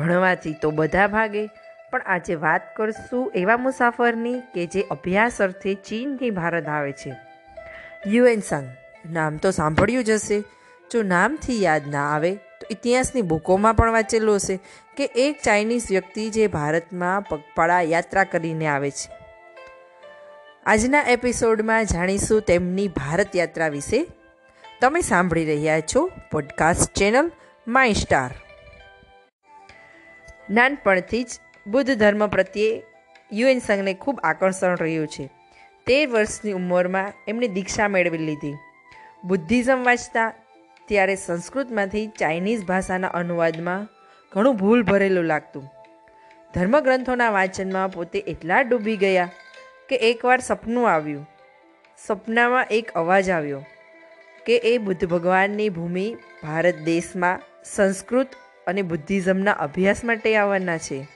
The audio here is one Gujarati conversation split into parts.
ભણવાથી તો બધા ભાગે. પણ આજે વાત કરશું એવા મુસાફરની કે જે અભ્યાસ અર્થે ચીનથી ભારત આવે છે. યુએન સંઘ. નામ તો સાંભળ્યું જ હશે. જો નામથી યાદ ના આવે, તો ઇતિહાસની બુકોમાં પણ વાંચેલું હશે કે એક ચાઇનીઝ વ્યક્તિ જે ભારતમાં પગપાળા યાત્રા કરીને આવે છે. આજના એપિસોડમાં જાણીશું તેમની ભારત યાત્રા વિશે. તમે સાંભળી રહ્યા છો પોડકાસ્ટ ચેનલ માય સ્ટાર. નાનપણથી જ બુદ્ધ ધર્મ પ્રત્યે યુએન સંઘને ખૂબ આકર્ષણ રહ્યું છે. તેર વર્ષની ઉંમરમાં એમણે દીક્ષા મેળવી લીધી. બુદ્ધિઝમ વાંચતા ત્યારે સંસ્કૃતમાંથી ચાઇનીઝ ભાષાના અનુવાદમાં ઘણું ભૂલ ભરેલું લાગતું. ધર્મગ્રંથોના વાંચનમાં પોતે એટલા ડૂબી ગયા કે એકવાર સપનું આવ્યું. સપનામાં એક અવાજ આવ્યો કે એ બુદ્ધ ભગવાનની ભૂમિ ભારત દેશમાં સંસ્કૃત અને બુદ્ધિઝમના અભ્યાસ માટે આવવાના છે.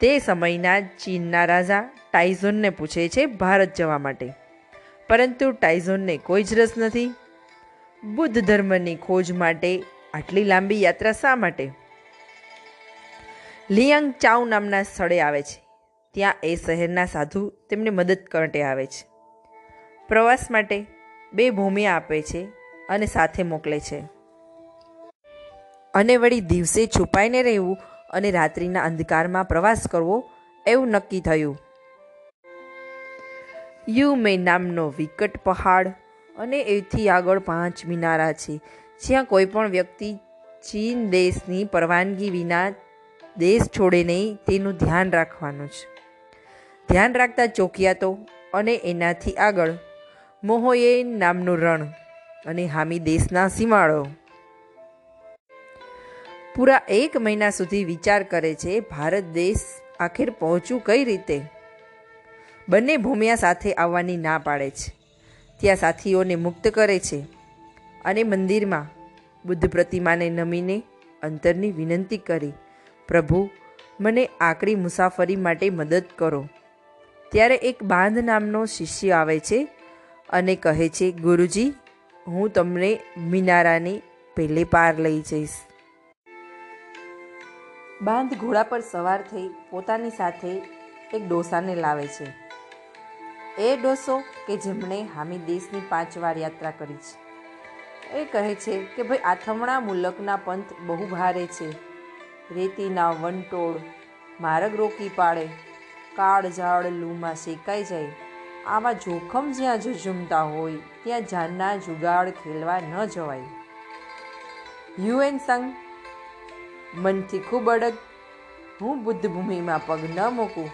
તે સમયના ચીનના રાજા ટાઇઝોનને પૂછે છે ભારત જવા માટે. પરંતુ ટાઇઝોનને કોઈ જ રસ નથી. બુદ્ધ ધર્મની ખોજ માટે આટલી લાંબી યાત્રા શા માટે? લિયાંગ ચાઉ નામના સ્થળે આવે છે. ત્યાં એ શહેરના સાધુ તેમને મદદ માટે આવે છે. પ્રવાસ માટે બે ભૂમિ આપે છે અને સાથે મોકલે છે. અને વળી દિવસે છુપાઈને રહેવું અને રાત્રિના અંધકારમાં પ્રવાસ કરવો એવું નક્કી થયું. યુ મે નામનો વિકટ પહાડ અને એથી આગળ પાંચ મિનારા છે, જ્યાં કોઈ પણ વ્યક્તિ ચીન દેશની પરવાનગી વિના દેશ છોડે નહીં તેનું ધ્યાન રાખવાનું છે. ધ્યાન રાખતા ચોકિયાતો અને એનાથી આગળ મોહોયેન નામનું રણ અને હામી દેશના સીમાડો. પૂરા એક મહિના સુધી વિચાર કરે છે, ભારત દેશ આખેર પહોંચવું કઈ રીતે? બંને ભૂમિયા સાથે આવવાની ના પાડે છે. ત્યાં સાથીઓને મુક્ત કરે છે અને મંદિરમાં બુદ્ધ પ્રતિમાને નમીને અંતરની વિનંતી કરી, પ્રભુ, મને આકરી મુસાફરી માટે મદદ કરો. ત્યારે એક બાંધ નામનો શિષ્ય આવે છે અને કહે છે, ગુરુજી, હું તમને મિનારાની પહેલે પાર લઈ જઈશ. બાંધ ઘોડા પર સવાર થઈ પોતાની સાથે એક ડોસાને લાવે છે. એ ડોસો કે જેમણે હામી દેશની પાંચ વાર યાત્રા કરી છે. એ કહે છે કે ભાઈ આથમણા મુલકના પંથ બહુ ભારે છે. રેતીના વંટોળ, માર્ગ રોકી પાડે, કાળ ઝાડ લૂમાં શેકાઈ જાય. આવા જોખમ જ્યાં ઝઝુમતા હોય, ત્યાં જાનના જુગાડ ખેલવા ન જવાય. યુએન સંઘ મનથી ખૂબ અડગ. હું બુદ્ધ ભૂમિમાં પગ ન મૂકું,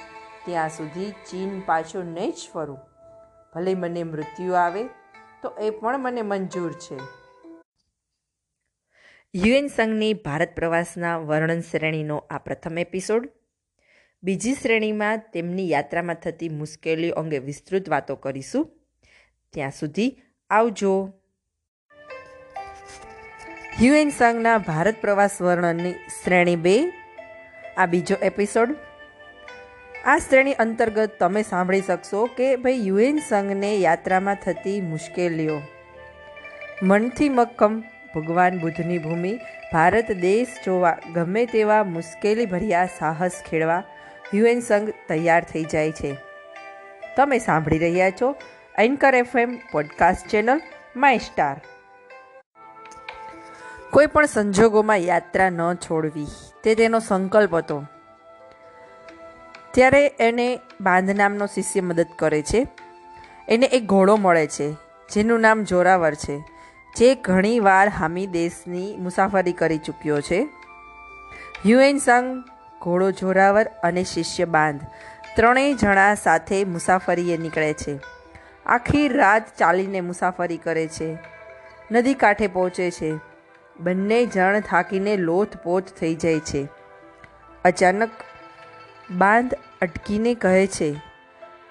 ત્યાં સુધી ચીન પાછો નહીં જ ફરું. ભલે મને મૃત્યુ આવે, તો એ પણ મને મંજૂર છે. યુએન સંઘની ભારત પ્રવાસના વર્ણન શ્રેણીનો આ પ્રથમ એપિસોડ. બીજી શ્રેણીમાં તેમની યાત્રામાં થતી મુશ્કેલીઓ અંગે વિસ્તૃત વાતો કરીશું. ત્યાં સુધી આવજો. યુએન સંઘના ભારત પ્રવાસ વર્ણનની શ્રેણી બે. આ બીજો એપિસોડ. આ શ્રેણી અંતર્ગત તમે સાંભળી શકશો કે ભાઈ યુએન સંઘને યાત્રામાં થતી મુશ્કેલીઓ. મનથી મક્કમ ભગવાન બુદ્ધની ભૂમિ, ભારત દેશ જોવા ગમે તેવા મુશ્કેલી ભર્યા સાહસ ખેડવા યુએન સંઘ તૈયાર થઈ જાય છે. તમે સાંભળી રહ્યા છો anchor FM podcast channel my star કોઈ પણ સંજોગોમાં યાત્રા ન છોડવી. તે તેનો સંકલ્પ હતો. ત્યારે એને બાંધ નામનો શિષ્ય મદદ કરે છે. એને એક ઘોડો મળે છે, જેનું નામ જોરાવર છે, જે ઘણીવાર હામી દેશની મુસાફરી કરી ચૂક્યો છે. યુએન સંઘ, ઘોડો જોરાવર અને શિષ્ય બાંધ ત્રણેય જણા સાથે મુસાફરીએ નીકળે છે. આખી રાત ચાલીને મુસાફરી કરે છે. નદી કાંઠે પહોંચે છે. બંને જણ થાકીને લોથપોથ થઈ જાય છે. અચાનક બાંધ અટકીને કહે છે,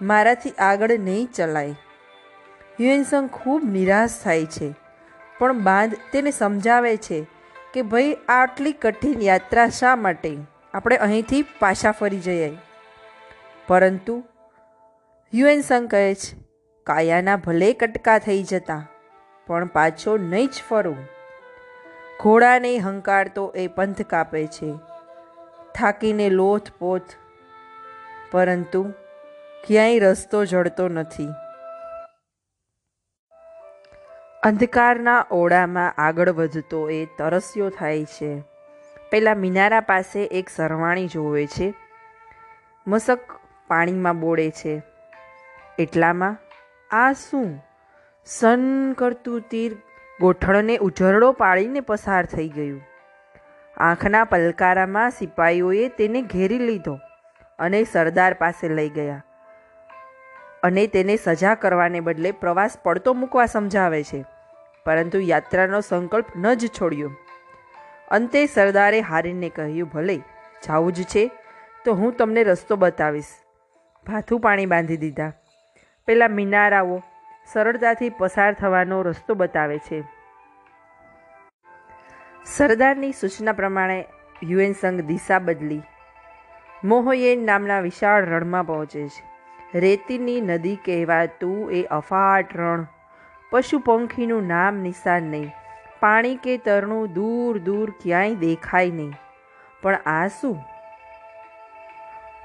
મારાથી આગળ નહીં ચલાય. યુએનસંગ ખૂબ નિરાશ થાય છે, પણ બાંધ તેને સમજાવે છે કે, ભાઈ, આટલી કઠિન યાત્રા શા માટે? આપણે અહીંથી પાછા ફરી જઈએ. પરંતુ યુએનસંગ કહે છે, કાયાના ભલે કટકા થઈ જતા, પણ પાછો નહીં જ ફરું. ઘોડાને હંકારતો એ પંથ કાપે છે. થાકીને લોથ પોથ. પરંતુ ક્યાંય રસ્તો જડતો નથી. અંધકારના ઓળામાં આગળ વધતો એ તરસ્યો થાય છે. પેલા મિનારા પાસે એક સરવાણી જોવે છે. મસક પાણીમાં બોળે છે. એટલામાં, આ શું? સન કરતું તીર ગોઠણને ઉજરડો પાડીને પસાર થઈ ગયું. આંખના પલકારામાં સિપાહીઓએ તેને ઘેરી લીધો અને સરદાર પાસે લઈ ગયા. અને તેને સજા કરવાને બદલે પ્રવાસ પડતો મૂકવા સમજાવે છે, પરંતુ યાત્રાનો સંકલ્પ ન જ છોડ્યો. અંતે સરદારે હારીને કહ્યું, ભલે જાવું જ છે, તો હું તમને રસ્તો બતાવીશ. ભાથું પાણી બાંધી દીધા. પેલા મિનારાઓ સરળતાથી પસાર થવાનો રસ્તો બતાવે છે. સરદારની સૂચના પ્રમાણે યુએન સંઘ દિશા બદલી. મોહયેન નામના વિશાળ રણમાં પહોંચે છે. રેતીની નદી કહેવાતું એ અફાટ રણ. પશુ પંખીનું નામ નિશાન નહીં. પાણી કે તરણું દૂર દૂર ક્યાંય દેખાય નહીં. પણ આ શું?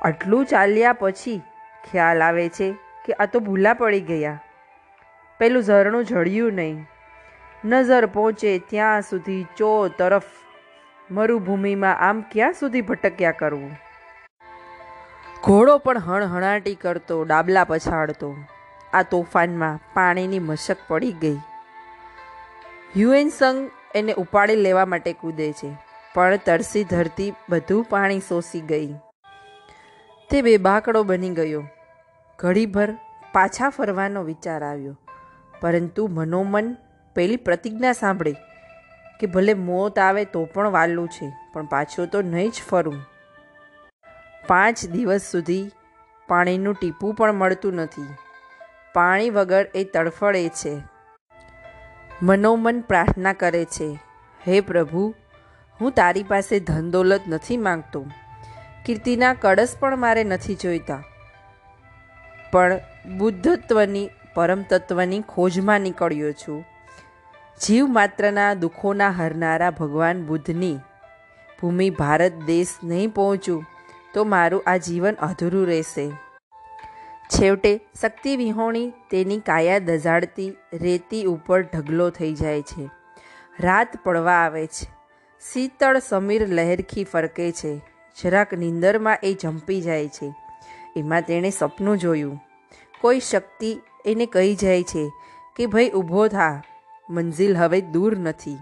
આટલું ચાલ્યા પછી ખ્યાલ આવે છે કે આ તો ભૂલા પડી ગયા. પેલું ઝરણું ઝળ્યું નહીં. નજર પહોંચે ત્યાં સુધી ચો તરફ. મરુભૂમિમાં આમ ક્યાં સુધી ભટક્યા કરવું? ઘોડો પણ હણહણાટી કરતો, ડાબલા પછાડતો. આ તોફાનમાં પાણીની મશક પડી ગઈ. યુએન સંઘ એને ઉપાડી લેવા માટે કૂદે છે, પણ તરસી ધરતી બધું પાણી શોષી ગઈ. તે બે બાકડો બની ગયો. ઘડીભર પાછા ફરવાનો વિચાર આવ્યો. પરંતુ મનોમન પેલી પ્રતિજ્ઞા સાંભળી કે ભલે મોત આવે તો પણ વાલું છે, પણ પાછો તો નહીં જ ફરું. પાંચ દિવસ સુધી પાણીનું ટીપું પણ મળતું નથી. પાણી વગર એ તડફડે છે. મનોમન પ્રાર્થના કરે છે, હે પ્રભુ, હું તારી પાસે ધન દોલત નથી માંગતો. કીર્તિના કળશ પણ મારે નથી જોઈતા. પણ બુદ્ધત્વની પરમ ખોજમાં નીકળ્યો છું. જીવ માત્રના દુઃખોના હરનારા ભગવાન બુદ્ધની ભૂમિ ભારત દેશ નહીં પહોંચું, તો મારું આ જીવન અધૂરું રહેશે. છેવટે શક્તિ વિહોણી તેની કાયા દઝાડતી રેતી ઉપર ઢગલો થઈ જાય છે. રાત પડવા આવે છે. શીતળ સમીર લહેરખી ફરકે છે. જરાક નીંદરમાં એ જંપી જાય છે. એમાં તેણે સપનું જોયું. કોઈ શક્તિ એને કહી જાય છે કે, ભાઈ, ઊભો થા. મંઝિલ હવે દૂર નથી.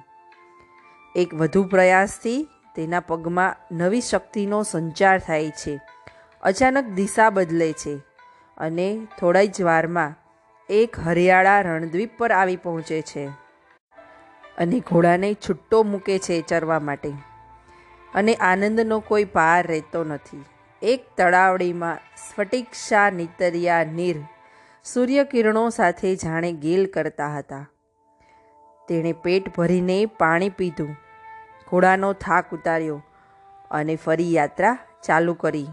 એક વધુ પ્રયાસથી તેના પગમાં નવી શક્તિનો સંચાર થાય છે. અચાનક દિશા બદલે છે અને થોડા જ વારમાં એક હરિયાળા રણદ્વીપ પર આવી પહોંચે છે અને ઘોડાને છૂટ્ટો મૂકે છે ચરવા માટે. અને આનંદનો કોઈ પાર રહેતો નથી. એક તળાવડીમાં સ્ફટિકશા નીતરિયા નીર સૂર્યકિરણો સાથે જાણે ગેલ કરતા હતા. તેણે પેટ ભરીને પાણી પીધું. ઘોડાનો થાક ઉતાર્યો અને ફરી યાત્રા ચાલુ કરી.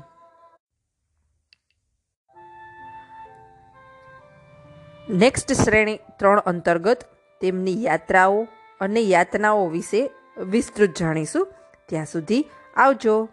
નેક્સ્ટ શ્રેણી ત્રણ અંતર્ગત તેમની યાત્રાઓ અને યાતનાઓ વિશે વિસ્તૃત જાણીશું. ત્યાં સુધી આવજો.